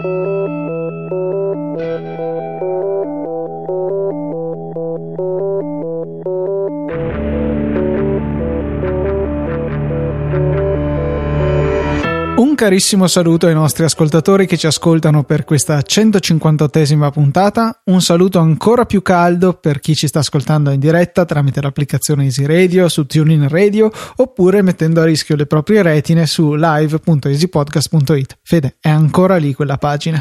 Thank you. Carissimo saluto ai nostri ascoltatori che ci ascoltano per questa 158esima puntata. Un saluto ancora più caldo per chi ci sta ascoltando in diretta tramite l'applicazione Easy Radio su TuneIn Radio oppure mettendo a rischio le proprie retine su live.easypodcast.it. Fede, è ancora lì quella pagina.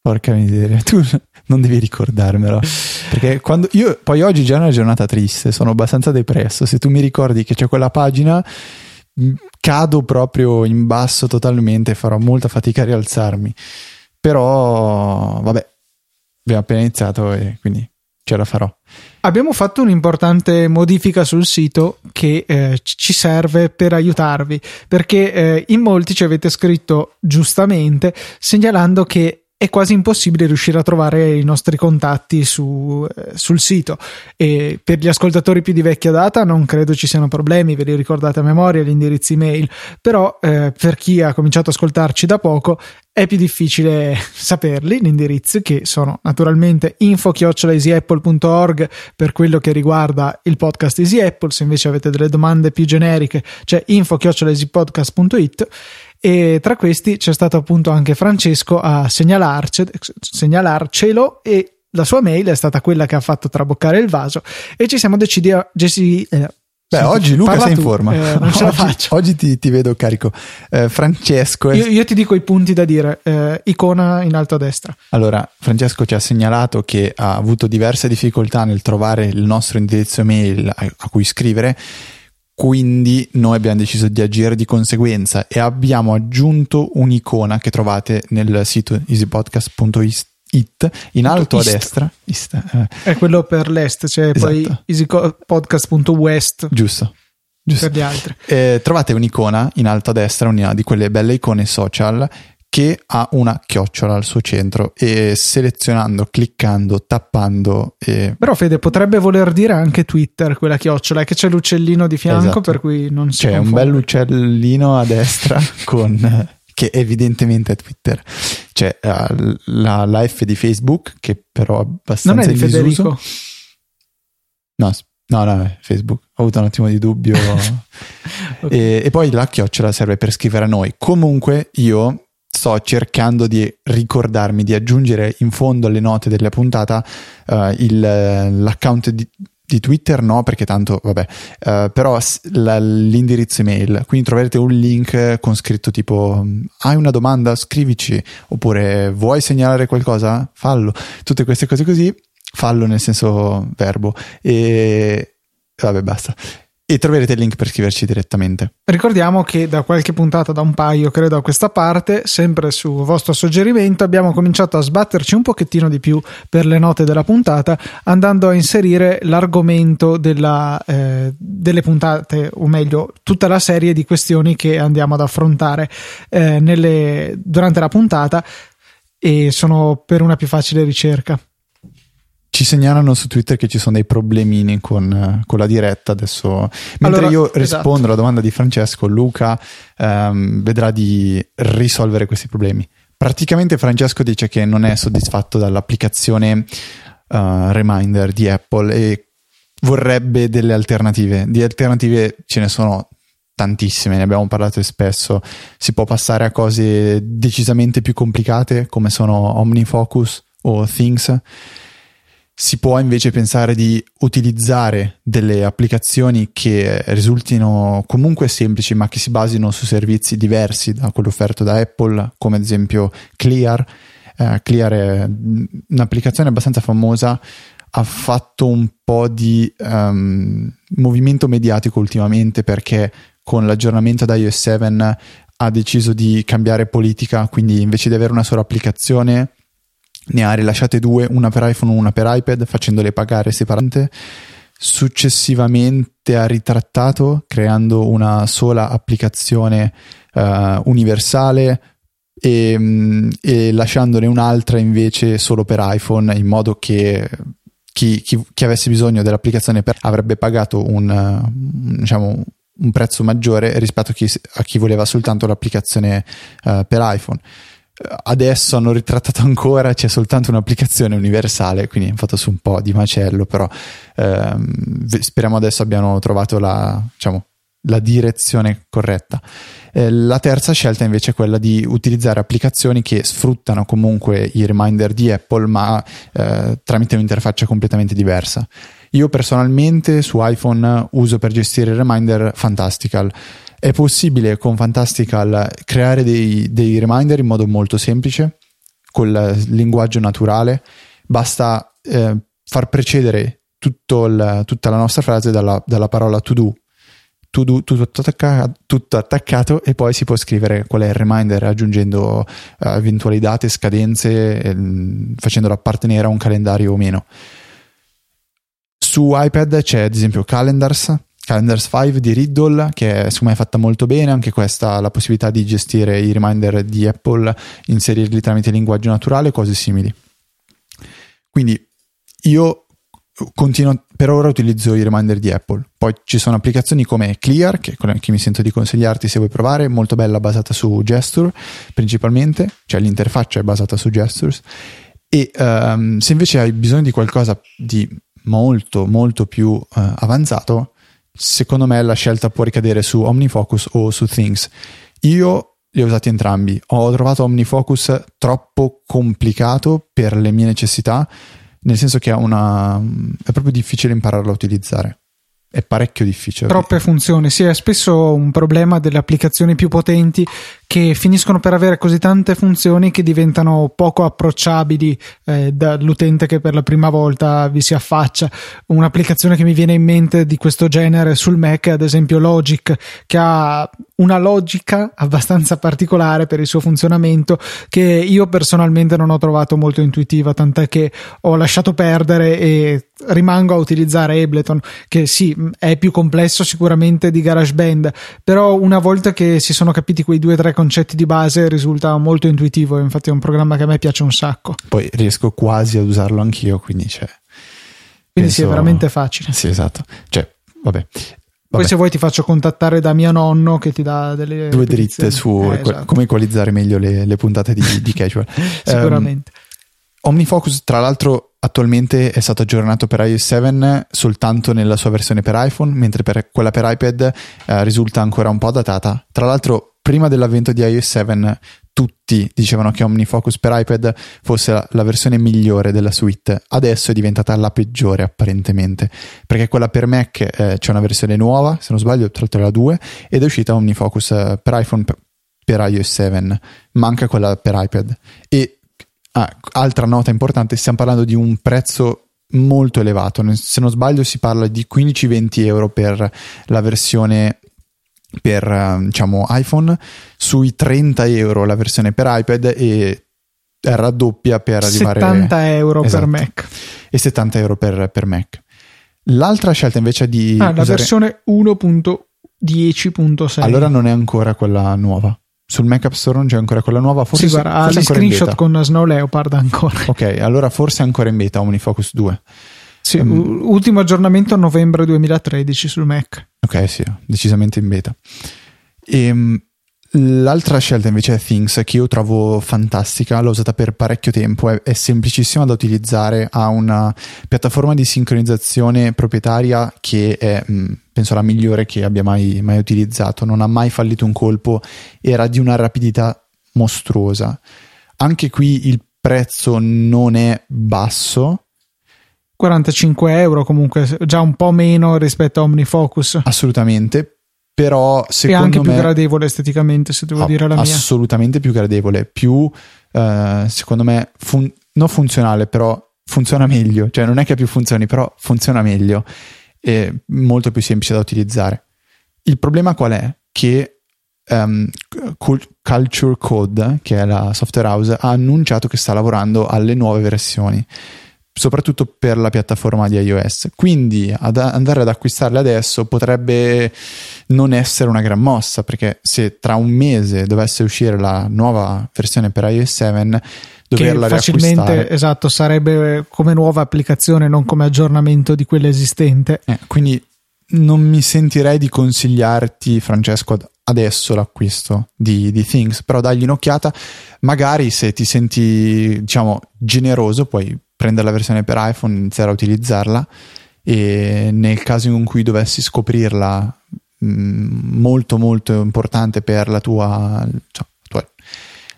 Porca miseria, tu non devi ricordarmelo. Perché quando io poi oggi già è una giornata triste, sono abbastanza depresso. Se tu mi ricordi che c'è quella pagina cado proprio in basso totalmente, farò molta fatica a rialzarmi. Però, vabbè, abbiamo appena iniziato e quindi ce la farò. Abbiamo fatto un'importante modifica sul sito che eh, ci serve per aiutarvi, perché eh, in molti ci avete scritto giustamente segnalando che è quasi impossibile riuscire a trovare i nostri contatti su, eh, sul sito. E per gli ascoltatori più di vecchia data non credo ci siano problemi, ve li ricordate a memoria gli indirizzi email, però eh, per chi ha cominciato ad ascoltarci da poco è più difficile saperli, gli indirizzi che sono naturalmente info-easyapple.org per quello che riguarda il podcast Easy Apple, se invece avete delle domande più generiche c'è info-easypodcast.it e tra questi c'è stato appunto anche Francesco a segnalarcelo e la sua mail è stata quella che ha fatto traboccare il vaso e ci siamo decisi a Jesse, eh, Beh, oggi Luca sei in forma. Eh, non ce oggi, la faccio. Oggi ti, ti vedo carico. Eh, Francesco. È... Io, io, ti dico i punti da dire. Eh, icona in alto a destra. Allora, Francesco ci ha segnalato che ha avuto diverse difficoltà nel trovare il nostro indirizzo mail a, a cui scrivere quindi noi abbiamo deciso di agire di conseguenza e abbiamo aggiunto un'icona che trovate nel sito easypodcast.it in alto East. a destra East, eh. è quello per l'est c'è esatto. poi easypodcast.west giusto Giusto. per gli altri. Eh, trovate un'icona in alto a destra, una di quelle belle icone social che ha una chiocciola al suo centro e selezionando, cliccando, tappando. E... Però Fede potrebbe voler dire anche Twitter quella chiocciola, è che c'è l'uccellino di fianco esatto. per cui non si C'è un bel uccellino a destra con che evidentemente è Twitter. C'è uh, la, la, F di Facebook che però è abbastanza Non è di Federico. No, No, no, è Facebook. Ho avuto un attimo di dubbio. okay. e, e, poi la chiocciola serve per scrivere a noi. Comunque, io sto cercando di ricordarmi di aggiungere in fondo alle note della puntata uh, il, l'account di, di, Twitter no perché tanto vabbè uh, però la, l'indirizzo email. Quindi troverete un link con scritto tipo hai una domanda? Scrivici. Oppure vuoi segnalare qualcosa? Fallo. Tutte queste cose così. Fallo nel senso verbo. E vabbè basta e troverete il link per scriverci direttamente. Ricordiamo che da qualche puntata, da un paio credo a questa parte, sempre su vostro suggerimento, abbiamo cominciato a sbatterci un pochettino di più per le note della puntata, andando a inserire l'argomento della, eh, delle puntate, o meglio, tutta la serie di questioni che andiamo ad affrontare eh, nelle, durante la puntata e sono per una più facile ricerca. Ci segnalano su Twitter che ci sono dei problemini con, con la diretta adesso. Mentre allora, io rispondo esatto. alla domanda di Francesco, Luca um, vedrà di risolvere questi problemi. Praticamente Francesco dice che non è soddisfatto dall'applicazione uh, Reminder di Apple e vorrebbe delle alternative. Di alternative ce ne sono tantissime, ne abbiamo parlato spesso. Si può passare a cose decisamente più complicate come sono OmniFocus o Things si può invece pensare di utilizzare delle applicazioni che risultino comunque semplici ma che si basino su servizi diversi da quello offerto da Apple, come ad esempio Clear. Uh, Clear è un'applicazione abbastanza famosa, ha fatto un po' di um, movimento mediatico ultimamente perché con l'aggiornamento da iOS 7 ha deciso di cambiare politica, quindi invece di avere una sola applicazione ne ha rilasciate due, una per iPhone e una per iPad, facendole pagare separatamente. Successivamente ha ritrattato creando una sola applicazione uh, universale e, mm, e, lasciandone un'altra invece solo per iPhone in modo che chi, chi, chi avesse bisogno dell'applicazione per, avrebbe pagato un, diciamo, un prezzo maggiore rispetto a chi, a chi voleva soltanto l'applicazione uh, per iPhone adesso hanno ritrattato ancora, c'è soltanto un'applicazione universale, quindi hanno fatto su un po' di macello, però ehm, speriamo adesso abbiano trovato la, diciamo, la direzione corretta. Eh, la terza scelta invece è quella di utilizzare applicazioni che sfruttano comunque i reminder di Apple, ma eh, tramite un'interfaccia completamente diversa. Io personalmente su iPhone uso per gestire il reminder Fantastical. È possibile con Fantastical creare dei, dei reminder in modo molto semplice, col linguaggio naturale. Basta eh, far precedere il, tutta la nostra frase dalla, dalla parola to do to do, tutto, attaccato, tutto, attaccato, e poi si può scrivere qual è il reminder aggiungendo uh, eventuali date, scadenze, eh, facendolo appartenere a un calendario o meno. Su iPad c'è ad esempio Calendars, Calendars 5 di Riddle che secondo me è fatta molto bene, anche questa la possibilità di gestire i reminder di Apple, inserirli tramite linguaggio naturale, cose simili. Quindi io continuo, per ora utilizzo i reminder di Apple. Poi ci sono applicazioni come Clear, che, che mi sento di consigliarti se vuoi provare, molto bella, basata su Gesture principalmente, cioè l'interfaccia è basata su Gestures. E um, se invece hai bisogno di qualcosa di molto, molto più uh, avanzato, secondo me la scelta può ricadere su OmniFocus o su Things. Io li ho usati entrambi. Ho trovato OmniFocus troppo complicato per le mie necessità nel senso che una, è proprio difficile impararlo a utilizzare. È parecchio difficile. Troppe funzioni, sì, è spesso un problema delle applicazioni più potenti che finiscono per avere così tante funzioni che diventano poco approcciabili eh, dall'utente che per la prima volta vi si affaccia. Un'applicazione che mi viene in mente di questo genere sul Mac è ad esempio Logic, che ha una logica abbastanza particolare per il suo funzionamento che io personalmente non ho trovato molto intuitiva, tant'è che ho lasciato perdere e rimango a utilizzare Ableton, che sì, è più complesso sicuramente di GarageBand, però una volta che si sono capiti quei due o tre concetti di base risulta molto intuitivo, infatti è un programma che a me piace un sacco. Poi riesco quasi ad usarlo anch'io, quindi c'è. Quindi penso... sì, è veramente facile. Sì, esatto. Cioè, vabbè. Poi se vuoi ti faccio contattare da mio nonno che ti dà delle due dritte su eh, esatto. come equalizzare meglio le, le puntate di, di casual. Sicuramente. Um, OmniFocus, tra l'altro, attualmente è stato aggiornato per iOS 7 soltanto nella sua versione per iPhone, mentre per quella per iPad eh, risulta ancora un po' datata. Tra l'altro, prima dell'avvento di iOS 7 tutti dicevano che OmniFocus per iPad fosse la, la, versione migliore della suite, adesso è diventata la peggiore apparentemente, perché quella per Mac eh, c'è una versione nuova, se non sbaglio, tra l'altro la 2, ed è uscita OmniFocus eh, per iPhone per, per, iOS 7, manca quella per iPad. E ah, altra nota importante, stiamo parlando di un prezzo molto elevato, se non sbaglio si parla di 15-20 euro per la versione per eh, diciamo, iPhone, sui 30 euro la versione per iPad e raddoppia per arrivare 70 euro esatto, per Mac e 70 euro per, per Mac. L'altra scelta invece di ah, la versione 1.10.6 allora non è ancora quella nuova. Sul Mac App Store non c'è ancora quella nuova. Forse, sì, guarda, forse ha screenshot con Snow Leopard ancora. Ok, allora forse è ancora in beta OmniFocus 2. Sì, um, ultimo aggiornamento a novembre 2013 sul Mac. Ok, sì, decisamente in beta. E, ehm, l'altra scelta invece è Things, che io trovo fantastica, l'ho usata per parecchio tempo, è, è semplicissima da utilizzare, ha una piattaforma di sincronizzazione proprietaria che è, mm, penso, la migliore che abbia mai, mai utilizzato, non ha mai fallito un colpo, era di una rapidità mostruosa. Anche qui il prezzo non è basso, 45 euro comunque già un po' meno rispetto a OmniFocus. Assolutamente. Però secondo me è anche me, più gradevole esteticamente se devo oh, dire la mia. assolutamente più gradevole. Più eh, secondo me fun- non funzionale però funziona meglio. Cioè non è che ha più funzioni però funziona meglio. E molto più semplice da utilizzare. Il problema qual è? che um, Culture Code che è la software house ha annunciato che sta lavorando alle nuove versioni soprattutto per la piattaforma di iOS. Quindi ad andare ad acquistarle adesso potrebbe non essere una gran mossa, perché se tra un mese dovesse uscire la nuova versione per iOS 7, doverla che facilmente esatto sarebbe come nuova applicazione, non come aggiornamento di quella esistente. Eh, quindi non mi sentirei di consigliarti, Francesco, adesso l'acquisto di, di, Things, però dagli un'occhiata. Magari se ti senti, diciamo, generoso, puoi prendere la versione per iPhone, iniziare a utilizzarla e nel caso in cui dovessi scoprirla mh, mm, molto molto importante per la tua, cioè, tua,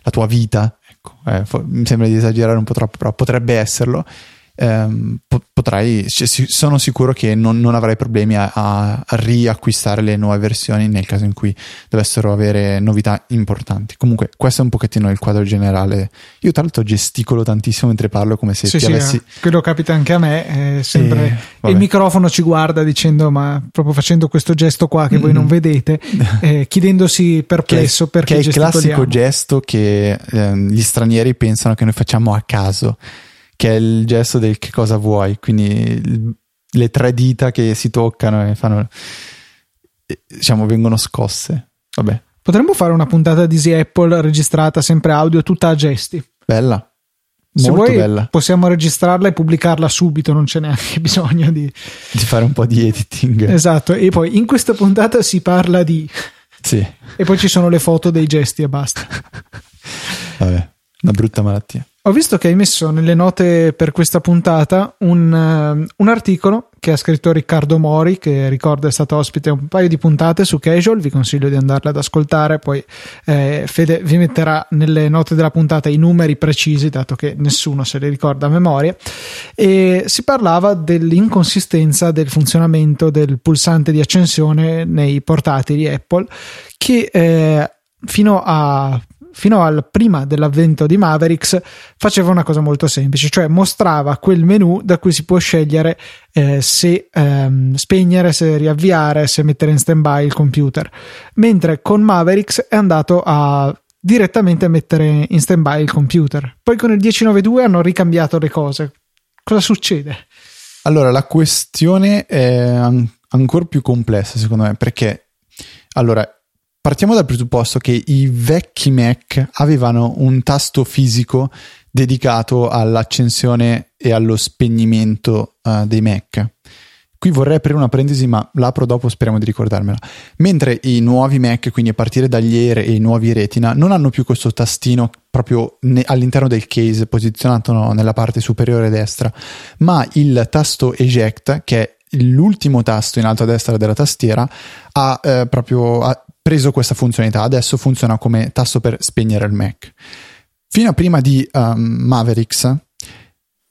la tua vita, ecco, eh, mi sembra di esagerare un po' troppo, però potrebbe esserlo ehm, potrai, sono sicuro che non, non avrai problemi a, a, riacquistare le nuove versioni nel caso in cui dovessero avere novità importanti. Comunque, questo è un pochettino il quadro generale. Io, tra l'altro, gesticolo tantissimo mentre parlo, come se sì, ti sì, avessi. Eh, quello capita anche a me. Eh, sempre e, il microfono ci guarda dicendo, ma proprio facendo questo gesto qua che mm. voi non vedete, eh, chiedendosi perplesso che, perché. Che è il classico gesto che ehm, gli stranieri pensano che noi facciamo a caso che è il gesto del che cosa vuoi, quindi le tre dita che si toccano e fanno, diciamo, vengono scosse. Vabbè. Potremmo fare una puntata di Easy Apple registrata sempre audio, tutta a gesti. Bella. Se Molto vuoi, bella. possiamo registrarla e pubblicarla subito, non c'è neanche bisogno di... di fare un po' di editing. Esatto, e poi in questa puntata si parla di... Sì. E poi ci sono le foto dei gesti e basta. Vabbè, una brutta malattia. Ho visto che hai messo nelle note per questa puntata un, uh, un, articolo che ha scritto Riccardo Mori, che ricordo è stato ospite un paio di puntate su Casual, vi consiglio di andarle ad ascoltare, poi eh, Fede vi metterà nelle note della puntata i numeri precisi, dato che nessuno se li ricorda a memoria, e si parlava dell'inconsistenza del funzionamento del pulsante di accensione nei portatili Apple, che eh, fino a fino al prima dell'avvento di Mavericks faceva una cosa molto semplice, cioè mostrava quel menu da cui si può scegliere eh, se ehm, spegnere, se riavviare, se mettere in stand-by il computer. Mentre con Mavericks è andato a direttamente mettere in stand-by il computer. Poi con il 1092 hanno ricambiato le cose. Cosa succede? Allora, la questione è an- ancora più complessa secondo me perché allora Partiamo dal presupposto che i vecchi Mac avevano un tasto fisico dedicato all'accensione e allo spegnimento uh, dei Mac. Qui vorrei aprire una parentesi, ma l'apro dopo, speriamo di ricordarmela. Mentre i nuovi Mac, quindi a partire dagli Air e i nuovi Retina, non hanno più questo tastino proprio ne- all'interno del case, posizionato nella parte superiore destra, ma il tasto Eject, che è l'ultimo tasto in alto a destra della tastiera, ha eh, proprio ha preso questa funzionalità, adesso funziona come tasto per spegnere il Mac. Fino a prima di um, Mavericks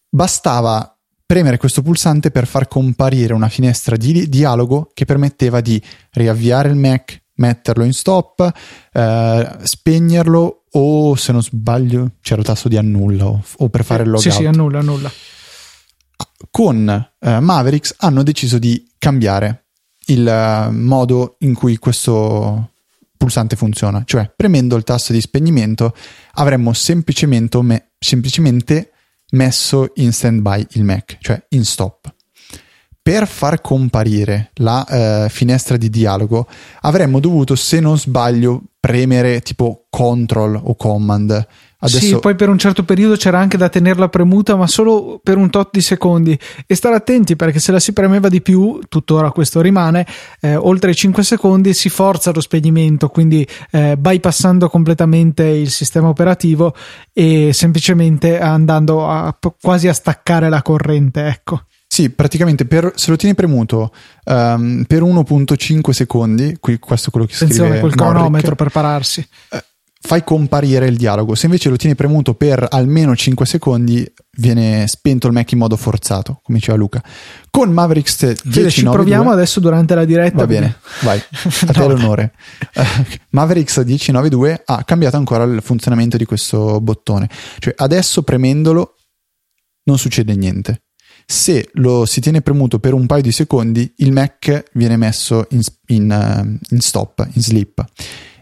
bastava premere questo pulsante per far comparire una finestra di dialogo che permetteva di riavviare il Mac, metterlo in stop, eh, spegnerlo o se non sbaglio c'era il tasto di annulla o, o per fare il logout. Sì, sì, annulla, annulla. Con eh, Mavericks hanno deciso di cambiare il eh, modo in cui questo pulsante funziona, cioè premendo il tasto di spegnimento avremmo semplicemente, me- semplicemente messo in standby il Mac, cioè in stop. Per far comparire la eh, finestra di dialogo avremmo dovuto, se non sbaglio, premere tipo control o command Adesso... Sì, poi per un certo periodo c'era anche da tenerla premuta, ma solo per un tot di secondi. E stare attenti perché se la si premeva di più, tuttora questo rimane, eh, oltre i 5 secondi si forza lo spegnimento, quindi eh, bypassando completamente il sistema operativo e semplicemente andando a, quasi a staccare la corrente. Ecco. Sì, praticamente per, se lo tieni premuto um, per 1.5 secondi, qui questo è quello che Attenzione, scrive col cronometro per pararsi. Eh, fai comparire il dialogo. Se invece lo tieni premuto per almeno 5 secondi, viene spento il Mac in modo forzato, come diceva Luca. Con Mavericks 10 ci proviamo adesso durante la diretta. Va bene, vai, a te l'onore. Uh, Mavericks 1092 ha cambiato ancora il funzionamento di questo bottone. Cioè adesso premendolo non succede niente. Se lo si tiene premuto per un paio di secondi, il Mac viene messo in, in, uh, in stop, in sleep.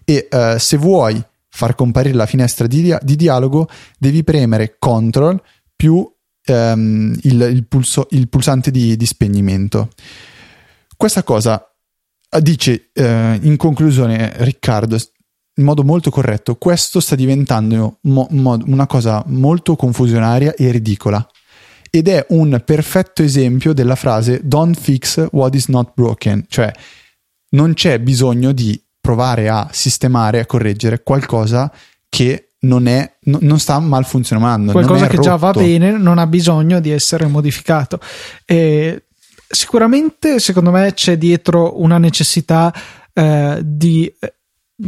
E uh, se vuoi far comparire la finestra di, di dialogo, devi premere CTRL più ehm, il, il, pulso, il, pulsante di, di, spegnimento. Questa cosa eh, dice eh, in conclusione Riccardo in modo molto corretto, questo sta diventando mo, mo, una cosa molto confusionaria e ridicola ed è un perfetto esempio della frase don't fix what is not broken, cioè non c'è bisogno di provare a sistemare, a correggere qualcosa che non, è, no, non sta mal funzionando. Qualcosa che rotto. già va bene non ha bisogno di essere modificato. E sicuramente, secondo me, c'è dietro una necessità eh, di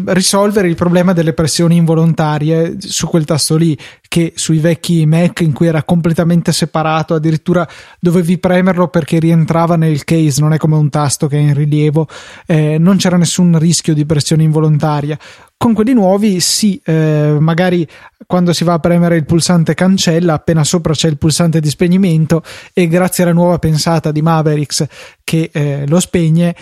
risolvere il problema delle pressioni involontarie su quel tasto lì che sui vecchi Mac in cui era completamente separato addirittura dovevi premerlo perché rientrava nel case non è come un tasto che è in rilievo eh, non c'era nessun rischio di pressione involontaria. Con quelli nuovi sì eh, magari quando si va a premere il pulsante cancella appena sopra c'è il pulsante di spegnimento e grazie alla nuova pensata di Mavericks che eh, lo spegne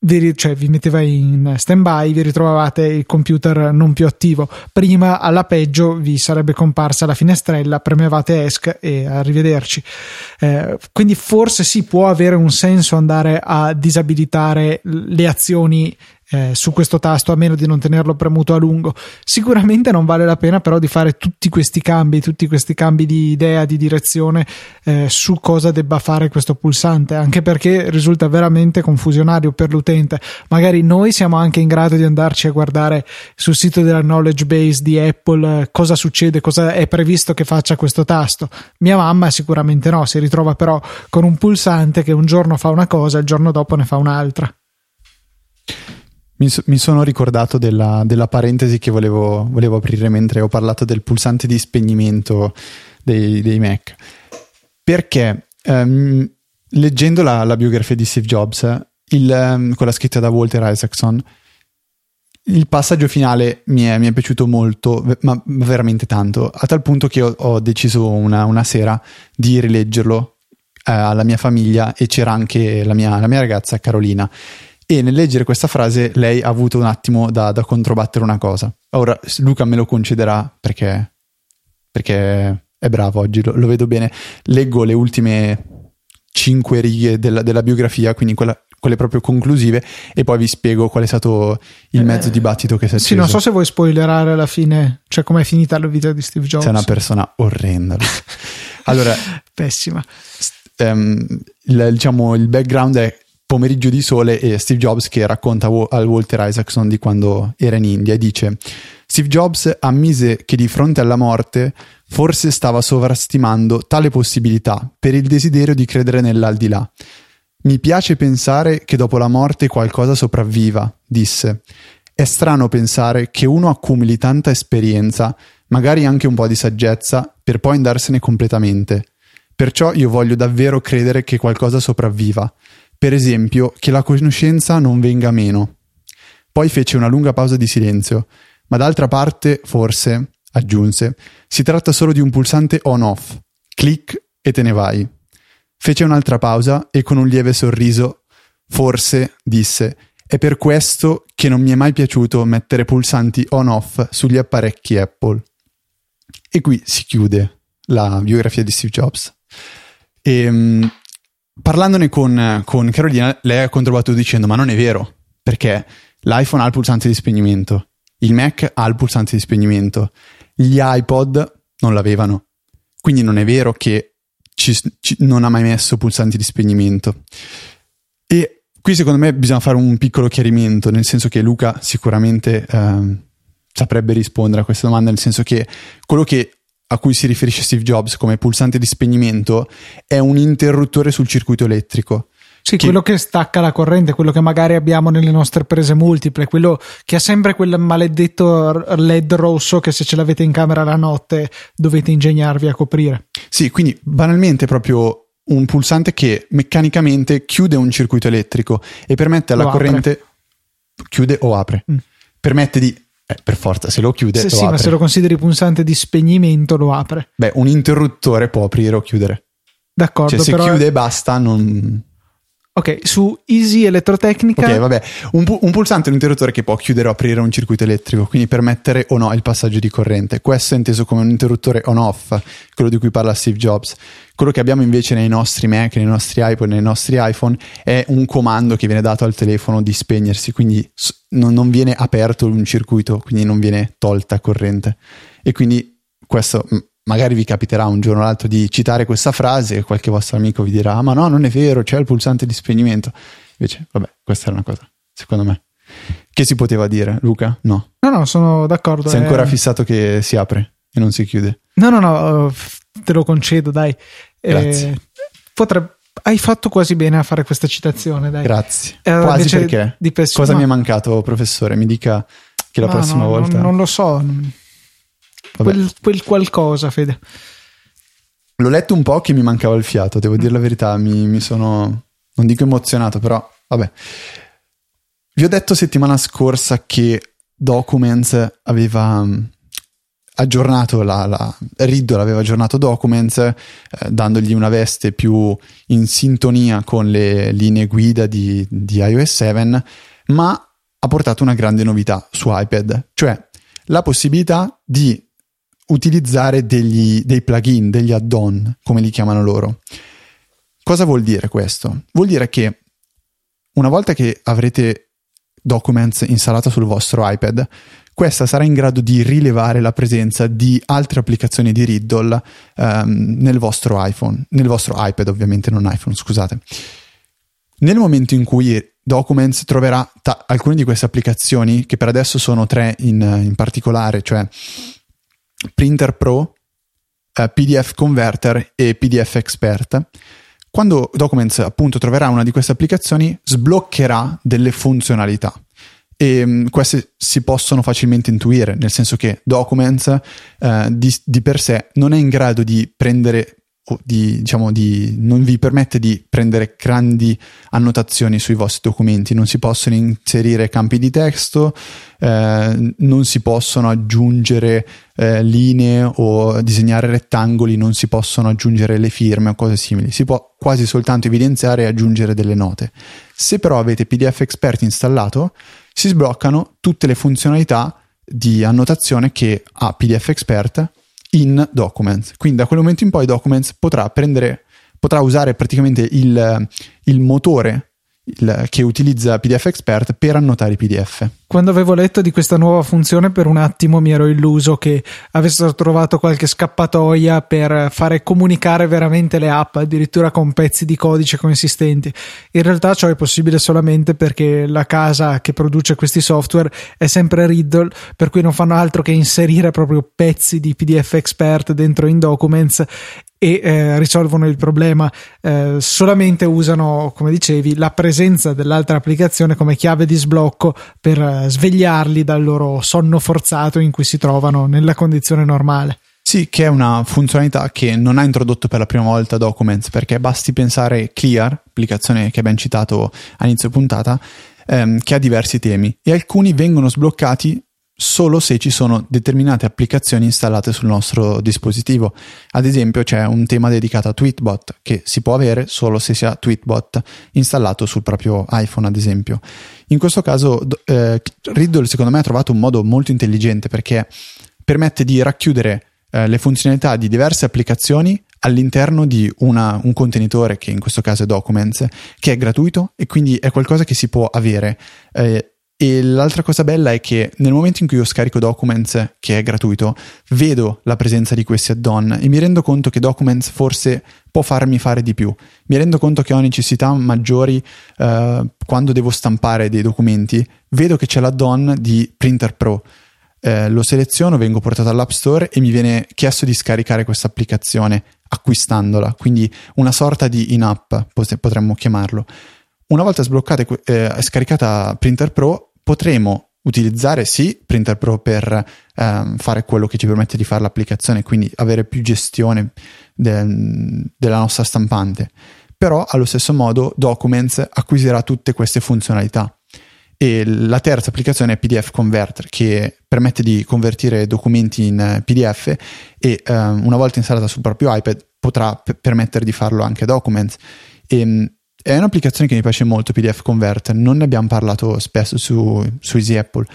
vi, cioè, vi metteva in stand by, vi ritrovavate il computer non più attivo. Prima, alla peggio, vi sarebbe comparsa la finestrella, premevate ESC e arrivederci. Eh, quindi forse sì, può avere un senso andare a disabilitare le azioni eh, su questo tasto a meno di non tenerlo premuto a lungo. Sicuramente non vale la pena però di fare tutti questi cambi, tutti questi cambi di idea, di direzione eh, su cosa debba fare questo pulsante, anche perché risulta veramente confusionario per l'utente. Magari noi siamo anche in grado di andarci a guardare sul sito della knowledge base di Apple eh, cosa succede, cosa è previsto che faccia questo tasto. Mia mamma sicuramente no, si ritrova però con un pulsante che un giorno fa una cosa il giorno dopo ne fa un'altra. Mi, so, mi, sono ricordato della, della parentesi che volevo, volevo, aprire mentre ho parlato del pulsante di spegnimento dei, dei Mac. Perché um, leggendo la, la, biografia di Steve Jobs, il, um, quella scritta da Walter Isaacson, il passaggio finale mi è, mi è, piaciuto molto, ma veramente tanto, a tal punto che ho, ho deciso una, una, sera di rileggerlo eh, alla mia famiglia e c'era anche la mia, la mia ragazza Carolina e nel leggere questa frase lei ha avuto un attimo da, da controbattere una cosa. Ora Luca me lo concederà perché, perché è bravo oggi, lo, lo, vedo bene. Leggo le ultime cinque righe della, della biografia, quindi quella, quelle proprio conclusive, e poi vi spiego qual è stato il mezzo eh, dibattito che si è Sì, non so se vuoi spoilerare alla fine, cioè com'è finita la vita di Steve Jobs. Sei una persona orrenda. allora, pessima. Um, il, diciamo, il background è Pomeriggio di Sole e Steve Jobs che racconta al Walter Isaacson di quando era in India e dice Steve Jobs ammise che di fronte alla morte forse stava sovrastimando tale possibilità per il desiderio di credere nell'aldilà. Mi piace pensare che dopo la morte qualcosa sopravviva, disse. È strano pensare che uno accumuli tanta esperienza, magari anche un po' di saggezza, per poi andarsene completamente. Perciò io voglio davvero credere che qualcosa sopravviva. Per esempio, che la conoscenza non venga meno. Poi fece una lunga pausa di silenzio, ma d'altra parte, forse, aggiunse, si tratta solo di un pulsante on-off. Clic e te ne vai. Fece un'altra pausa e con un lieve sorriso, forse, disse, è per questo che non mi è mai piaciuto mettere pulsanti on-off sugli apparecchi Apple. E qui si chiude la biografia di Steve Jobs. Ehm, parlandone con, con Carolina, lei ha controbattuto dicendo: Ma non è vero, perché l'iPhone ha il pulsante di spegnimento, il Mac ha il pulsante di spegnimento, gli iPod non l'avevano. Quindi non è vero che ci, ci, non ha mai messo pulsanti di spegnimento. E qui secondo me bisogna fare un piccolo chiarimento, nel senso che Luca sicuramente eh, saprebbe rispondere a questa domanda, nel senso che quello che a cui si riferisce Steve Jobs come pulsante di spegnimento è un interruttore sul circuito elettrico. Sì, che... quello che stacca la corrente, quello che magari abbiamo nelle nostre prese multiple, quello che ha sempre quel maledetto LED rosso che se ce l'avete in camera la notte dovete ingegnarvi a coprire. Sì, quindi banalmente proprio un pulsante che meccanicamente chiude un circuito elettrico e permette alla corrente chiude o apre. Mm. Permette di eh, per forza, se lo chiude. Se lo sì, apre. ma se lo consideri pulsante di spegnimento, lo apre. Beh, un interruttore può aprire o chiudere. D'accordo. Cioè, se però... chiude e basta, non. Ok, su Easy Elettrotecnica. Ok, vabbè. Un, pu- un, pulsante è un interruttore che può chiudere o aprire un circuito elettrico, quindi permettere o no il passaggio di corrente. Questo è inteso come un interruttore on-off, quello di cui parla Steve Jobs. Quello che abbiamo invece nei nostri Mac, nei nostri iPod, nei nostri iPhone è un comando che viene dato al telefono di spegnersi, quindi non, non viene aperto un circuito, quindi non viene tolta corrente. E quindi questo magari vi capiterà un giorno o l'altro di citare questa frase e qualche vostro amico vi dirà: ah, Ma no, non è vero, c'è il pulsante di spegnimento. Invece, vabbè, questa era una cosa, secondo me. Che si poteva dire, Luca? No. No, no, sono d'accordo. Sei è... ancora fissato che si apre e non si chiude. No, no, no, te lo concedo, dai. Grazie. Eh, potrebbe hai fatto quasi bene a fare questa citazione, dai. Grazie. Eh, quasi perché? Pers- Cosa no. mi è mancato, professore? Mi dica che la no, prossima no, volta. Non, lo so. Quel, quel, qualcosa, Fede. L'ho letto un po' che mi mancava il fiato, devo mm. dire la verità. Mi, mi sono, non dico emozionato, però vabbè. Vi ho detto settimana scorsa che Documents aveva aggiornato la, la Riddle aveva aggiornato Documents eh, dandogli una veste più in sintonia con le linee guida di, di iOS 7 ma ha portato una grande novità su iPad cioè la possibilità di utilizzare degli, dei plugin, degli add-on come li chiamano loro cosa vuol dire questo? vuol dire che una volta che avrete Documents installata sul vostro iPad questa sarà in grado di rilevare la presenza di altre applicazioni di Riddle um, nel vostro iPhone, nel vostro iPad ovviamente, non iPhone, scusate. Nel momento in cui Documents troverà ta- alcune di queste applicazioni, che per adesso sono tre in, in particolare, cioè Printer Pro, eh, PDF Converter e PDF Expert, quando Documents appunto troverà una di queste applicazioni, sbloccherà delle funzionalità. E um, queste si possono facilmente intuire, nel senso che Documents uh, di, di, per sé non è in grado di prendere di, diciamo, di, non vi permette di prendere grandi annotazioni sui vostri documenti, non si possono inserire campi di testo, eh, non si possono aggiungere eh, linee o disegnare rettangoli, non si possono aggiungere le firme o cose simili, si può quasi soltanto evidenziare e aggiungere delle note. Se però avete PDF Expert installato, si sbloccano tutte le funzionalità di annotazione che ha PDF Expert in Documents. Quindi da quel momento in poi Documents potrà prendere, potrà usare praticamente il, il motore il, che utilizza PDF Expert per annotare i PDF. Quando avevo letto di questa nuova funzione per un attimo mi ero illuso che avessero trovato qualche scappatoia per fare comunicare veramente le app, addirittura con pezzi di codice consistenti. In realtà ciò è possibile solamente perché la casa che produce questi software è sempre Riddle, per cui non fanno altro che inserire proprio pezzi di PDF Expert dentro in Documents e eh, risolvono il problema. Eh, solamente usano, come dicevi, la presenza dell'altra applicazione come chiave di sblocco per eh, svegliarli dal loro sonno forzato in cui si trovano nella condizione normale. Sì, che è una funzionalità che non ha introdotto per la prima volta Documents, perché basti pensare Clear, applicazione che abbiamo citato a inizio puntata, ehm, che ha diversi temi e alcuni vengono sbloccati solo se ci sono determinate applicazioni installate sul nostro dispositivo. Ad esempio c'è un tema dedicato a Tweetbot che si può avere solo se si ha Tweetbot installato sul proprio iPhone, ad esempio. In questo caso eh, Riddle secondo me ha trovato un modo molto intelligente perché permette di racchiudere eh, le funzionalità di diverse applicazioni all'interno di una, un contenitore che in questo caso è Documents che è gratuito e quindi è qualcosa che si può avere eh, e l'altra cosa bella è che nel momento in cui io scarico Documents, che è gratuito, vedo la presenza di questi add-on e mi rendo conto che Documents forse può farmi fare di più. Mi rendo conto che ho necessità maggiori uh, quando devo stampare dei documenti. Vedo che c'è l'add-on di Printer Pro. Eh, lo seleziono, vengo portato all'App Store e mi viene chiesto di scaricare questa applicazione acquistandola, quindi una sorta di in-app potremmo chiamarlo. Una volta sbloccata e eh, scaricata Printer Pro, potremo utilizzare sì Printer Pro per ehm, fare quello che ci permette di fare l'applicazione, quindi avere più gestione de- della nostra stampante, però allo stesso modo Documents acquisirà tutte queste funzionalità. E la terza applicazione è PDF Converter che permette di convertire documenti in PDF e ehm, una volta installata sul proprio iPad potrà p- permettere di farlo anche Documents. E, ehm, è un'applicazione che mi piace molto, PDF Converter, non ne abbiamo parlato spesso su, su Easy Apple,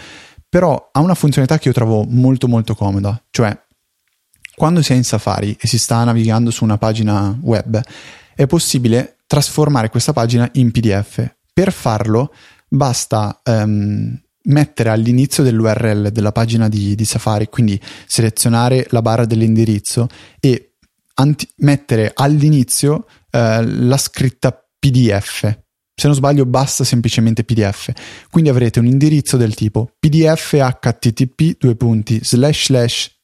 però ha una funzionalità che io trovo molto molto comoda, cioè quando si è in Safari e si sta navigando su una pagina web, è possibile trasformare questa pagina in PDF. Per farlo basta um, mettere all'inizio dell'URL della pagina di, di Safari, quindi selezionare la barra dell'indirizzo e anti- mettere all'inizio eh, la scritta PDF. Se non sbaglio basta semplicemente PDF. Quindi avrete un indirizzo del tipo pdf http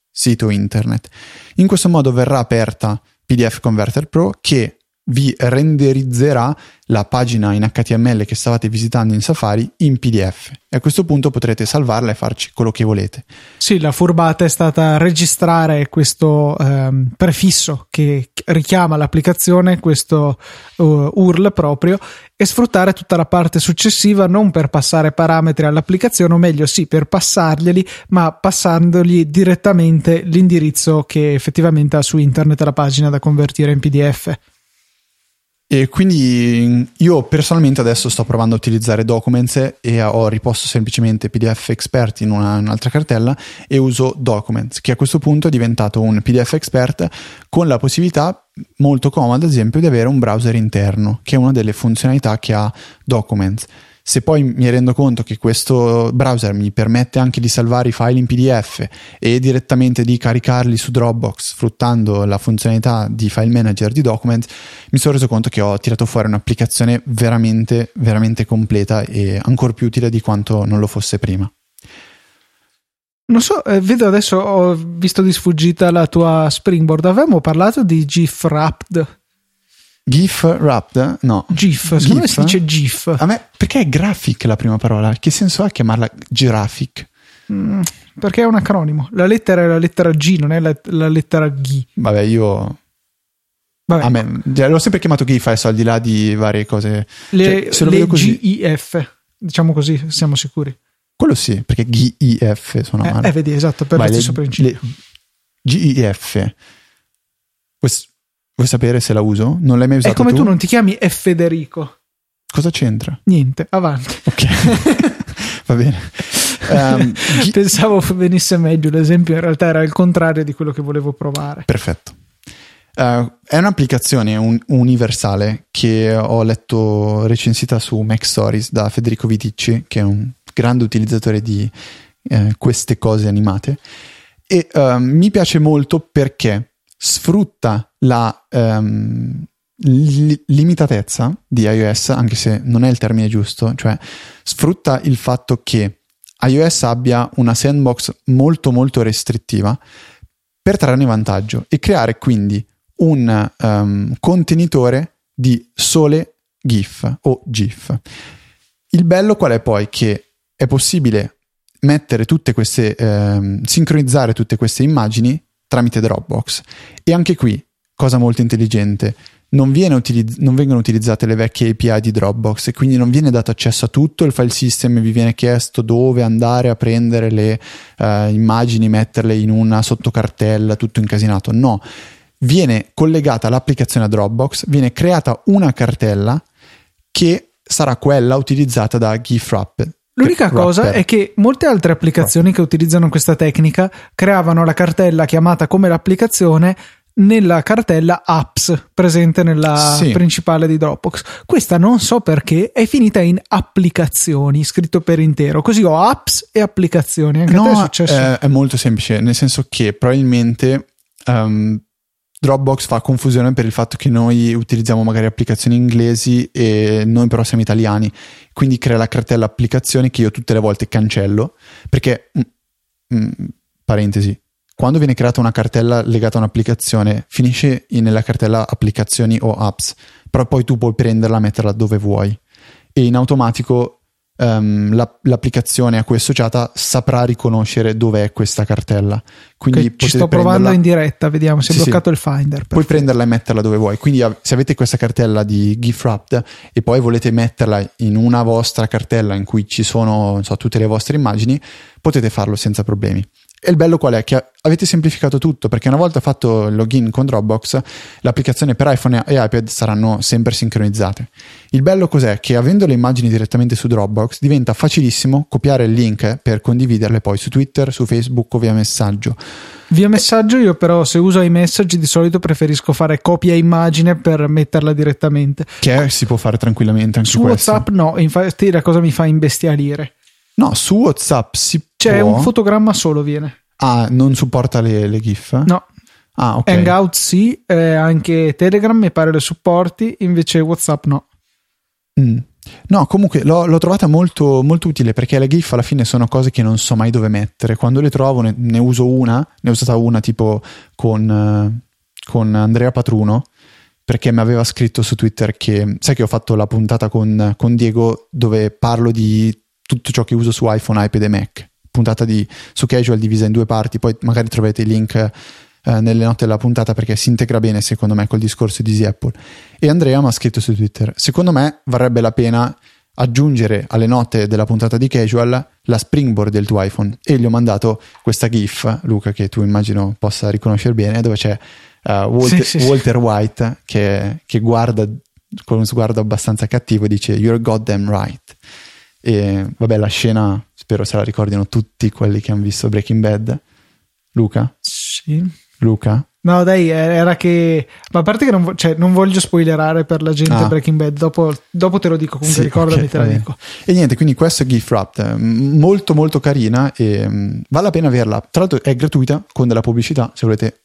sito internet. In questo modo verrà aperta PDF Converter Pro che vi renderizzerà la pagina in HTML che stavate visitando in Safari in PDF e a questo punto potrete salvarla e farci quello che volete. Sì, la furbata è stata registrare questo ehm, prefisso che richiama l'applicazione, questo uh, URL proprio e sfruttare tutta la parte successiva non per passare parametri all'applicazione, o meglio sì, per passarglieli, ma passandogli direttamente l'indirizzo che effettivamente ha su internet la pagina da convertire in PDF. E quindi io personalmente adesso sto provando a utilizzare Documents e ho riposto semplicemente PDF Expert in una, un'altra cartella e uso Documents, che a questo punto è diventato un PDF Expert con la possibilità molto comoda, ad esempio, di avere un browser interno, che è una delle funzionalità che ha Documents. Se poi mi rendo conto che questo browser mi permette anche di salvare i file in PDF e direttamente di caricarli su Dropbox sfruttando la funzionalità di file manager di Document, mi sono reso conto che ho tirato fuori un'applicazione veramente, veramente completa e ancora più utile di quanto non lo fosse prima. Non so, eh, vedo adesso, ho visto di sfuggita la tua Springboard. Avevamo parlato di GIF Wrapped GIF wrapped? No. GIF, secondo me si dice GIF. A me, perché è graphic la prima parola? Che senso ha chiamarla graphic? Mm, perché è un acronimo. La lettera è la lettera G, non è la, la lettera G. Vabbè, io... Vabbè. A me, cioè, l'ho sempre chiamato GIF adesso al di là di varie cose. Le, cioè, se lo le vedo così... GIF, diciamo così, siamo sicuri. Quello sì, perché GIF sono eh, eh, vedi, esatto, per Vai, lo stesso principio. GIF. Questo, Vuoi sapere se la uso? Non l'hai mai usata? È come tu, tu non ti chiami Federico. Cosa c'entra? Niente, avanti. Ok, va bene. Um, Pensavo venisse meglio, l'esempio in realtà era il contrario di quello che volevo provare. Perfetto. Uh, è un'applicazione un, universale che ho letto recensita su Mac Stories da Federico Viticci, che è un grande utilizzatore di uh, queste cose animate. E uh, mi piace molto perché sfrutta la um, li- limitatezza di iOS, anche se non è il termine giusto, cioè sfrutta il fatto che iOS abbia una sandbox molto molto restrittiva per trarne vantaggio e creare quindi un um, contenitore di sole GIF o GIF. Il bello qual è poi? Che è possibile mettere tutte queste, ehm, sincronizzare tutte queste immagini tramite Dropbox. E anche qui, cosa molto intelligente, non, utilizz- non, vengono utilizzate le vecchie API di Dropbox e quindi non viene dato accesso a tutto il file system e vi viene chiesto dove andare a prendere le uh, immagini, metterle in una sottocartella, tutto incasinato. No, viene collegata l'applicazione a Dropbox, viene creata una cartella che sarà quella utilizzata da GIFWrap L'unica cosa è che molte altre applicazioni che utilizzano questa tecnica creavano la cartella chiamata come l'applicazione nella cartella apps presente nella sì. principale di Dropbox. Questa non so perché è finita in applicazioni, scritto per intero. Così ho apps e applicazioni. Anche no, a te è successo? È, è molto semplice, nel senso che probabilmente um, Dropbox fa confusione per il fatto che noi utilizziamo magari applicazioni inglesi e noi però siamo italiani, quindi crea la cartella applicazioni che io tutte le volte cancello perché, mm, mm, parentesi, quando viene creata una cartella legata a un'applicazione finisce nella cartella applicazioni o apps, però poi tu puoi prenderla e metterla dove vuoi. E in automatico um, la, l'applicazione a cui è associata saprà riconoscere dov'è questa cartella. Quindi okay, ci sto provando in diretta, vediamo se è sì, bloccato sì. il Finder. Perfetto. Puoi prenderla e metterla dove vuoi. Quindi se avete questa cartella di GIF Wrapped e poi volete metterla in una vostra cartella in cui ci sono so, tutte le vostre immagini, potete farlo senza problemi. E il bello qual è? Che avete semplificato tutto perché una volta fatto il login con Dropbox, l'applicazione per iPhone e iPad saranno sempre sincronizzate. Il bello cos'è? Che avendo le immagini direttamente su Dropbox diventa facilissimo copiare il link per condividerle poi su Twitter, su Facebook o via messaggio. Via messaggio io però se uso iMessage di solito preferisco fare copia immagine per metterla direttamente. Che si può fare tranquillamente anche su questo. WhatsApp no, infatti la cosa mi fa imbestialire No, su WhatsApp si C'è può. un fotogramma solo viene. Ah, non supporta le, le GIF? No. Ah, ok. Hangout sì, eh, anche Telegram mi pare le supporti, invece WhatsApp no. Mm. No, comunque l'ho, l'ho trovata molto, molto utile perché le GIF alla fine sono cose che non so mai dove mettere. Quando le trovo ne, ne uso una, ne ho usata una tipo con, eh, con Andrea Patruno perché mi aveva scritto su Twitter che sai che ho fatto la puntata con, con Diego dove parlo di tutto ciò che uso su iPhone, iPad e Mac. Puntata di, su casual divisa in due parti, poi magari troverete il link eh, nelle note della puntata perché si integra bene secondo me col discorso di Easy Apple. E Andrea mi ha scritto su Twitter: Secondo me varrebbe la pena aggiungere alle note della puntata di casual la springboard del tuo iPhone. E gli ho mandato questa GIF, Luca, che tu immagino possa riconoscere bene, dove c'è uh, Walter, sì, sì. Walter White che, che guarda con uno sguardo abbastanza cattivo e dice You're goddamn right. E vabbè, la scena spero se la ricordino tutti quelli che hanno visto Breaking Bad. Luca? Sì. Luca? No, dai, eh, era che. Ma a parte che non, vo- cioè, non voglio spoilerare per la gente Ah. Breaking Bad, dopo, dopo te lo dico, comunque Sì, ricordami, ok, te la dico. E niente, quindi questo è GIF Wrapped, molto molto carina e mm, vale la pena averla. Tra l'altro è gratuita con della pubblicità, se volete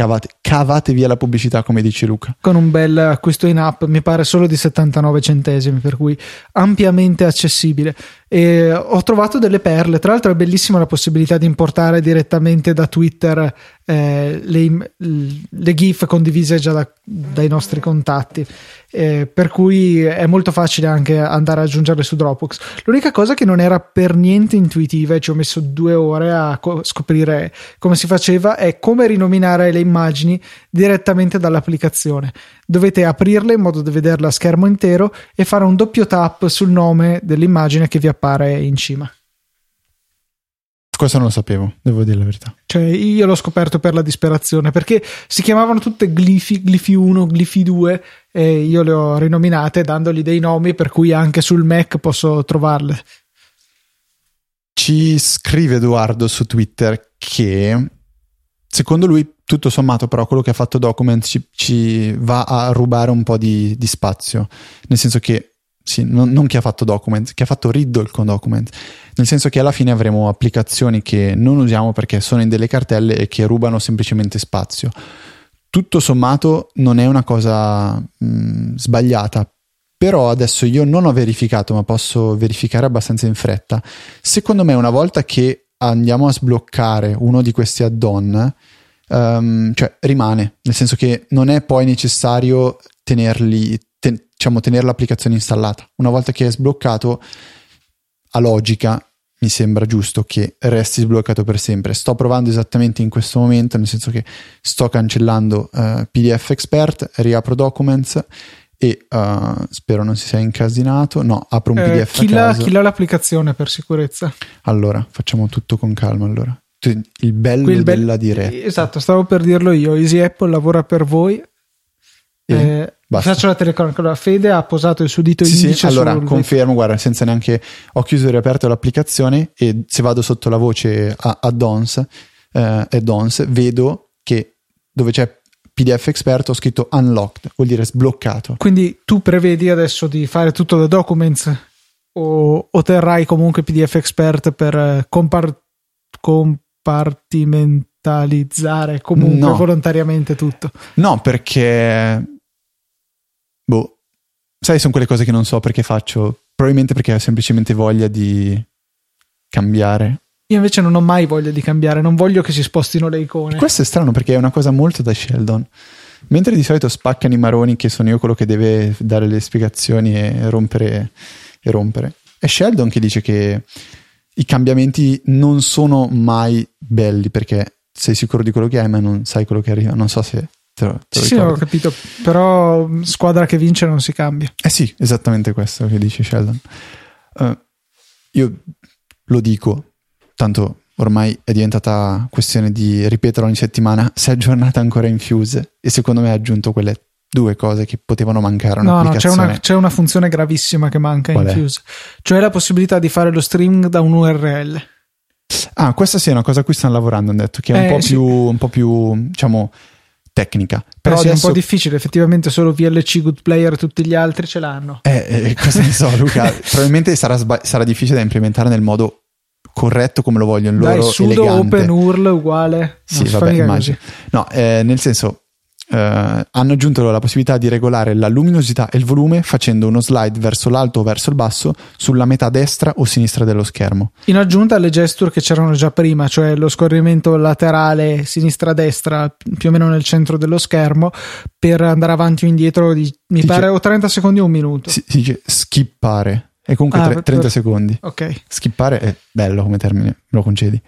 cavate, cavate via la pubblicità come dice Luca. Con un bel acquisto in app, mi pare solo di 79 centesimi, per cui ampiamente accessibile. E ho trovato delle perle. Tra l'altro, è bellissima la possibilità di importare direttamente da Twitter eh, le, le GIF condivise già da- dai nostri contatti. Eh, per cui è molto facile anche andare ad aggiungerle su Dropbox. L'unica cosa che non era per niente intuitiva, e ci ho messo due ore a co- scoprire come si faceva, è come rinominare le immagini direttamente dall'applicazione. Dovete aprirle in modo da vederla a schermo intero e fare un doppio tap sul nome dell'immagine che vi appare in cima. Questo non lo sapevo, devo dire la verità. Cioè, io l'ho scoperto per la disperazione perché si chiamavano tutte Glifi, Glifi 1, Glifi 2 e io le ho rinominate dandogli dei nomi per cui anche sul Mac posso trovarle. Ci scrive Edoardo su Twitter che secondo lui, tutto sommato, però, quello che ha fatto Document ci, ci va a rubare un po' di, di spazio. Nel senso che, sì, non, non che ha fatto Document, che ha fatto Riddle con Document. Nel senso che alla fine avremo applicazioni che non usiamo perché sono in delle cartelle e che rubano semplicemente spazio. Tutto sommato non è una cosa mh, sbagliata, però adesso io non ho verificato, ma posso verificare abbastanza in fretta. Secondo me, una volta che andiamo a sbloccare uno di questi add-on, ehm, cioè rimane, nel senso che non è poi necessario tenerli, ten- diciamo, tenere l'applicazione installata. Una volta che è sbloccato, a logica mi sembra giusto che resti sbloccato per sempre. Sto provando esattamente in questo momento, nel senso che sto cancellando eh, PDF Expert, riapro Documents e eh, spero non si sia incasinato. No, apro un Eh, PDF chi, l'ha, chi l'ha l'applicazione per sicurezza? Allora, facciamo tutto con calma allora. Il bello bel- della diretta. Esatto, stavo per dirlo io. Easy Apple lavora per voi. E Eh, basta. faccio la telecronaca. Allora, Fede ha posato il suo dito Sì, sì, indice allora sul confermo, guarda, senza neanche ho chiuso e riaperto l'applicazione e se vado sotto la voce a- add-ons, eh, add-ons, vedo che dove c'è PDF Expert ho scritto unlocked, vuol dire sbloccato. Quindi tu prevedi adesso di fare tutto da documents o, o terrai comunque PDF Expert per eh, compar- compartimentalizzare comunque No. volontariamente tutto? No, perché boh, sai, sono quelle cose che non so perché faccio, probabilmente perché ho semplicemente voglia di cambiare. Io invece non ho mai voglia di cambiare, non voglio che si spostino le icone. Questo è strano perché è una cosa molto da Sheldon. Mentre di solito spaccano i maroni che sono io quello che deve dare le spiegazioni e rompere e rompere. È Sheldon che dice che i cambiamenti non sono mai belli perché sei sicuro di quello che hai ma non sai quello che arriva. Non so se te lo, te lo Sì, ho capito, però squadra che vince non si cambia. Eh sì, esattamente questo che dice Sheldon. Eh, io lo dico, tanto ormai è diventata questione di ripeterlo ogni settimana, si è aggiornata ancora in Fuse e secondo me ha aggiunto quelle due cose che potevano mancare No, no, c'è una, c'è una funzione gravissima che manca Qual in? Fuse, cioè la possibilità di fare lo streaming da un URL. Ah, questa sì è una cosa a cui stanno lavorando, hanno detto, che è un, Eh, po sì. più, un po' più, diciamo, tecnica. Però Però sì, è adesso un po' difficile, effettivamente solo VLC Good Player tutti gli altri ce l'hanno. Eh, eh, cosa ne so, Luca? Probabilmente sarà, sba- sarà difficile da implementare nel modo corretto come lo vogliono loro. Dai, sudo elegante. open URL uguale. Sì, Non vabbè, immagino. No, eh, nel senso, eh, hanno aggiunto la possibilità di regolare la luminosità e il volume facendo uno slide verso l'alto o verso il basso sulla metà destra o sinistra dello schermo. In aggiunta alle gesture che c'erano già prima, cioè lo scorrimento laterale sinistra-destra più o meno nel centro dello schermo per andare avanti o indietro di, mi Dice- pare o 30 secondi o un minuto. Si, si dice skippare. È comunque Ah, tre- per- 30 per- secondi. Ok, Skippare è bello come termine, me lo concedi.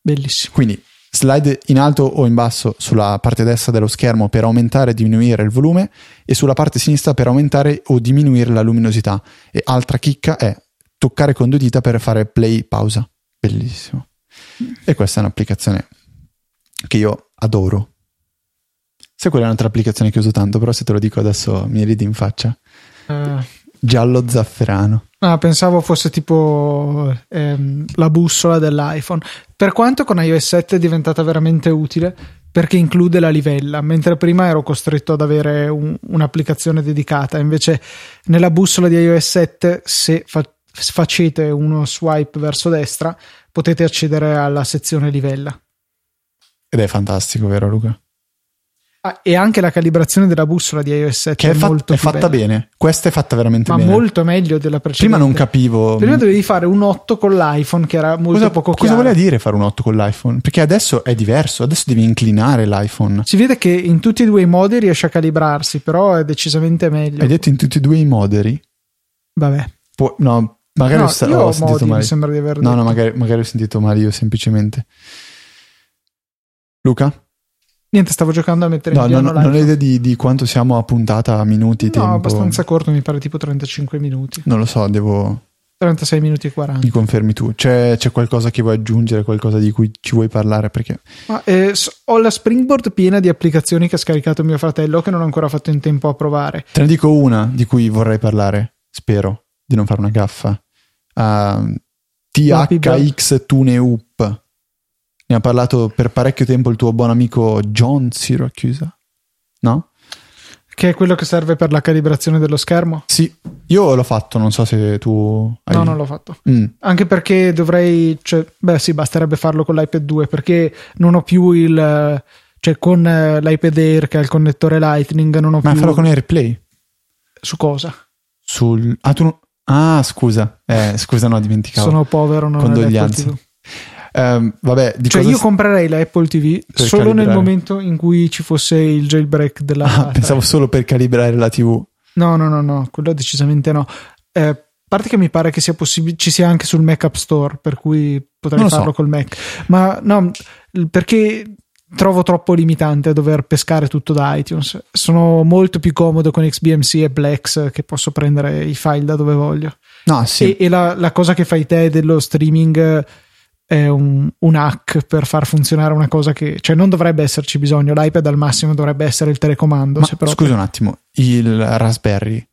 bellissimo. Quindi slide in alto o in basso sulla parte destra dello schermo per aumentare e diminuire il volume e sulla parte sinistra per aumentare o diminuire la luminosità. E altra chicca è toccare con due dita per fare play pausa. Bellissimo. E questa è un'applicazione che io adoro. Se quella è un'altra applicazione che uso tanto, però se te lo dico adesso mi ridi in faccia. Eh, Giallo zafferano. ah, pensavo fosse tipo ehm, la bussola dell'iPhone. Per quanto con iOS 7 è diventata veramente utile perché include la livella, mentre prima ero costretto ad avere un- un'applicazione dedicata. Invece nella bussola di iOS 7, se fa- facete uno swipe verso destra, potete accedere alla sezione livella. Ed è fantastico, vero Luca? Ah, e anche la calibrazione della bussola di iOS 7 Che è, è, fat- molto è fatta bella. bene. Questa è fatta veramente ma bene. molto meglio della precedente. Prima non capivo. Prima dovevi fare un 8 con l'iPhone che era molto cosa, poco cosa chiaro. voleva dire fare un 8 con l'iPhone? Perché adesso è diverso, adesso devi inclinare l'iPhone. Si vede che in tutti e due i modi riesce a calibrarsi, però è decisamente meglio. Hai detto in tutti e due i moderi? Vabbè. Può- no, magari No, ho, ho sentito modi, mi male. sembra di aver No, no, detto. magari, magari ho sentito male io semplicemente. Luca? Niente, stavo giocando a mettere No, in piano no, non hai idea di, di quanto siamo a puntata, a minuti, No, tempo? abbastanza corto, mi pare tipo 35 minuti. Non lo so, devo... 36 minuti e 40. Mi confermi tu. C'è, c'è qualcosa che vuoi aggiungere, qualcosa di cui ci vuoi parlare? Perché Ma, eh, ho la Springboard piena di applicazioni che ha scaricato mio fratello che non ho ancora fatto in tempo a provare. te ne dico una di cui vorrei parlare. Spero di non fare una gaffa. Uh, THX Tune Up. Ne ha parlato per parecchio tempo il tuo buon amico John Siracusa. No? Che è quello che serve per la calibrazione dello schermo? Sì, io l'ho fatto, non so se tu hai... No, non l'ho fatto. Mm. Anche perché dovrei, cioè, beh, sì, basterebbe farlo con l'iPad 2 perché non ho più il, cioè, con eh, l'iPad Air che ha il connettore Lightning, non ho Ma più farò con AirPlay? su cosa. Sul... Ah, tu Ah, scusa. Eh, scusa, no, dimenticavo. Sono povero, non ho Condoglianze. Ehm, vabbè, Cioè, io si- comprerei la Apple TV solo nel calibrare. momento in cui ci fosse il jailbreak della. Ah, pensavo solo per calibrare la TV. No, no, no, no, quello decisamente no. Eh, a parte che mi pare che sia possibile, ci sia anche sul Mac App Store, per cui potrei Non lo so. farlo col Mac. Ma no, perché trovo troppo limitante dover pescare tutto da iTunes. Sono molto più comodo con XBMC e Plex che posso prendere i file da dove voglio. No, sì. E, e la, la cosa che fai te dello streaming è un, un hack per far funzionare una cosa che, cioè, non dovrebbe esserci bisogno. L'iPad al massimo dovrebbe essere il telecomando. Ma proprio scusa un attimo, il Raspberry,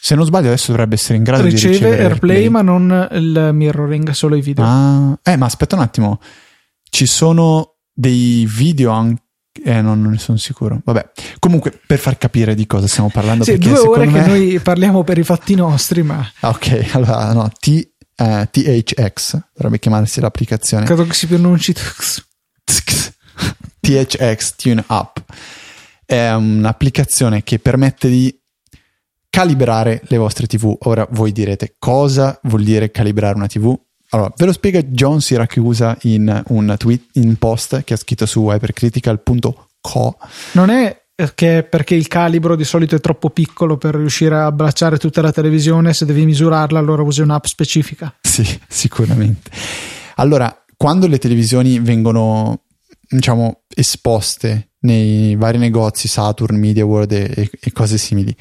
se non sbaglio adesso dovrebbe essere in grado di riceve ricevere AirPlay, ma non il mirroring, solo i video. Ah, eh, ma aspetta un attimo, ci sono dei video anche... Eh, no, non ne sono sicuro. Vabbè, comunque per far capire di cosa stiamo parlando. sì, perché due ore secondo che me... noi parliamo per i fatti nostri, ma Ah, ok, allora no, T, eh, THX dovrebbe chiamarsi l'applicazione. credo che si pronunci. THX Tune Up è un'applicazione che permette di calibrare le vostre TV. Ora voi direte cosa vuol dire calibrare una TV? Allora, ve lo spiega John Siracusa in un tweet, in post che ha scritto su hypercritical.co. Non è che perché il calibro di solito è troppo piccolo per riuscire a abbracciare tutta la televisione, se devi misurarla allora usi un'app specifica. Sì, sicuramente. Allora, quando le televisioni vengono, diciamo, esposte nei vari negozi, Saturn, Media World e, e- e cose simili,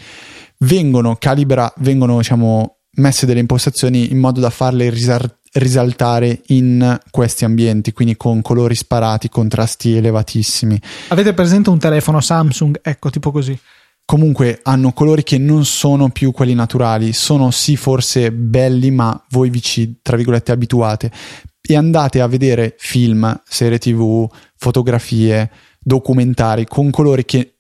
vengono calibra, vengono, diciamo, messe delle impostazioni in modo da farle risar- risaltare in questi ambienti, quindi con colori sparati, contrasti elevatissimi. Avete presente un telefono Samsung? Ecco, tipo così. comunque hanno colori che non sono più quelli naturali, sono sì forse belli, ma voi vi ci, tra virgolette, abituate e andate a vedere film, serie tv, fotografie, documentari con colori che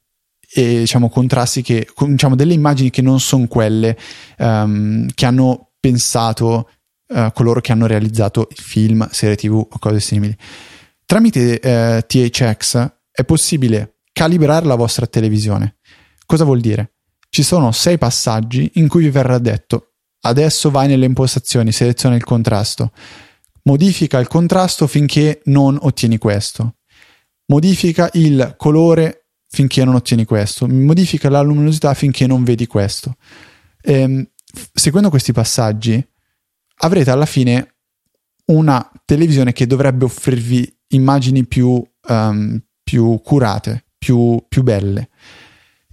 e diciamo contrasti che diciamo delle immagini che non sono quelle um, che hanno pensato uh, coloro che hanno realizzato film, serie tv o cose simili. Tramite uh, THX è possibile calibrare la vostra televisione. Cosa vuol dire? Ci sono sei passaggi in cui vi verrà detto adesso vai nelle impostazioni, seleziona il contrasto, modifica il contrasto finché non ottieni questo, modifica il colore finché non ottieni questo, modifica la luminosità finché non vedi questo. Ehm, seguendo questi passaggi avrete alla fine una televisione che dovrebbe offrirvi immagini più, um, più curate, più, più belle.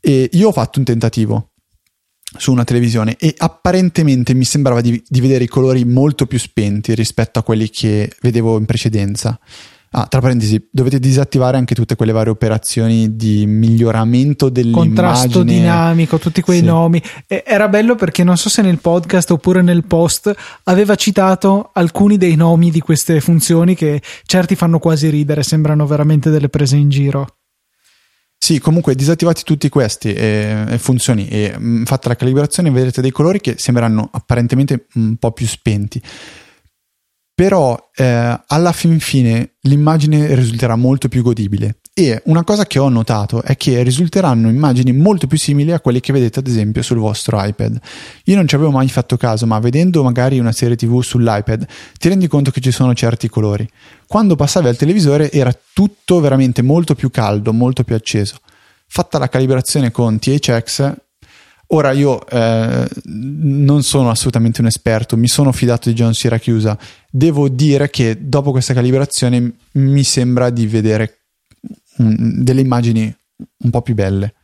E io ho fatto un tentativo su una televisione e apparentemente mi sembrava di, di, vedere i colori molto più spenti rispetto a quelli che vedevo in precedenza. Ah, tra parentesi, dovete disattivare anche tutte quelle varie operazioni di miglioramento dell'immagine. Contrasto dinamico, tutti quei sì. nomi. E era bello perché non so se nel podcast oppure nel post aveva citato alcuni dei nomi di queste funzioni che certi fanno quasi ridere, sembrano veramente delle prese in giro. Sì, comunque disattivati tutti questi e, e funzioni e mh, mm, fatta la calibrazione vedrete dei colori che sembreranno apparentemente un po' più spenti però eh, alla fin fine l'immagine risulterà molto più godibile e una cosa che ho notato è che risulteranno immagini molto più simili a quelle che vedete ad esempio sul vostro iPad. Io non ci avevo mai fatto caso, ma vedendo magari una serie TV sull'iPad ti rendi conto che ci sono certi colori. Quando passavi al televisore era tutto veramente molto più caldo, molto più acceso. Fatta la calibrazione con THX Ora io eh, non sono assolutamente un esperto, mi sono fidato di John Siracusa. Devo dire che dopo questa calibrazione mi sembra di vedere un, delle immagini un po' più belle.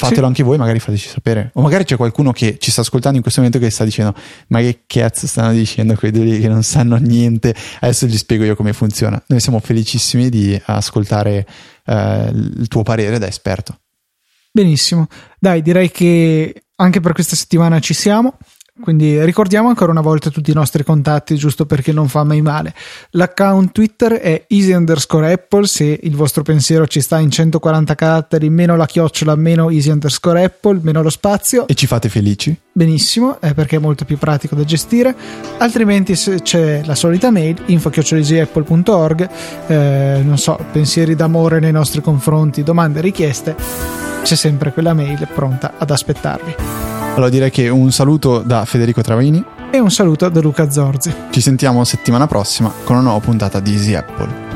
Fatelo sì. anche voi, magari fateci sapere. O magari c'è qualcuno che ci sta ascoltando in questo momento che sta dicendo: Ma che cazzo stanno dicendo quelli che non sanno niente? Adesso gli spiego io come funziona. Noi siamo felicissimi di ascoltare eh, il tuo parere da esperto. Benissimo, dai, direi che anche per questa settimana ci siamo. Quindi ricordiamo ancora una volta tutti i nostri contatti, giusto perché non fa mai male. L'account Twitter è easy underscore apple. Se il vostro pensiero ci sta in 140 caratteri, meno la chiocciola, meno easy underscore apple, meno lo spazio. E ci fate felici? Benissimo, è perché è molto più pratico da gestire. Altrimenti c'è la solita mail info-easyapple.org. Eh, non so, pensieri d'amore nei nostri confronti, domande, richieste c'è sempre quella mail pronta ad aspettarvi. Allora direi che un saluto da Federico Travaini e un saluto da Luca Zorzi. Ci sentiamo settimana prossima con una nuova puntata di Easy Apple.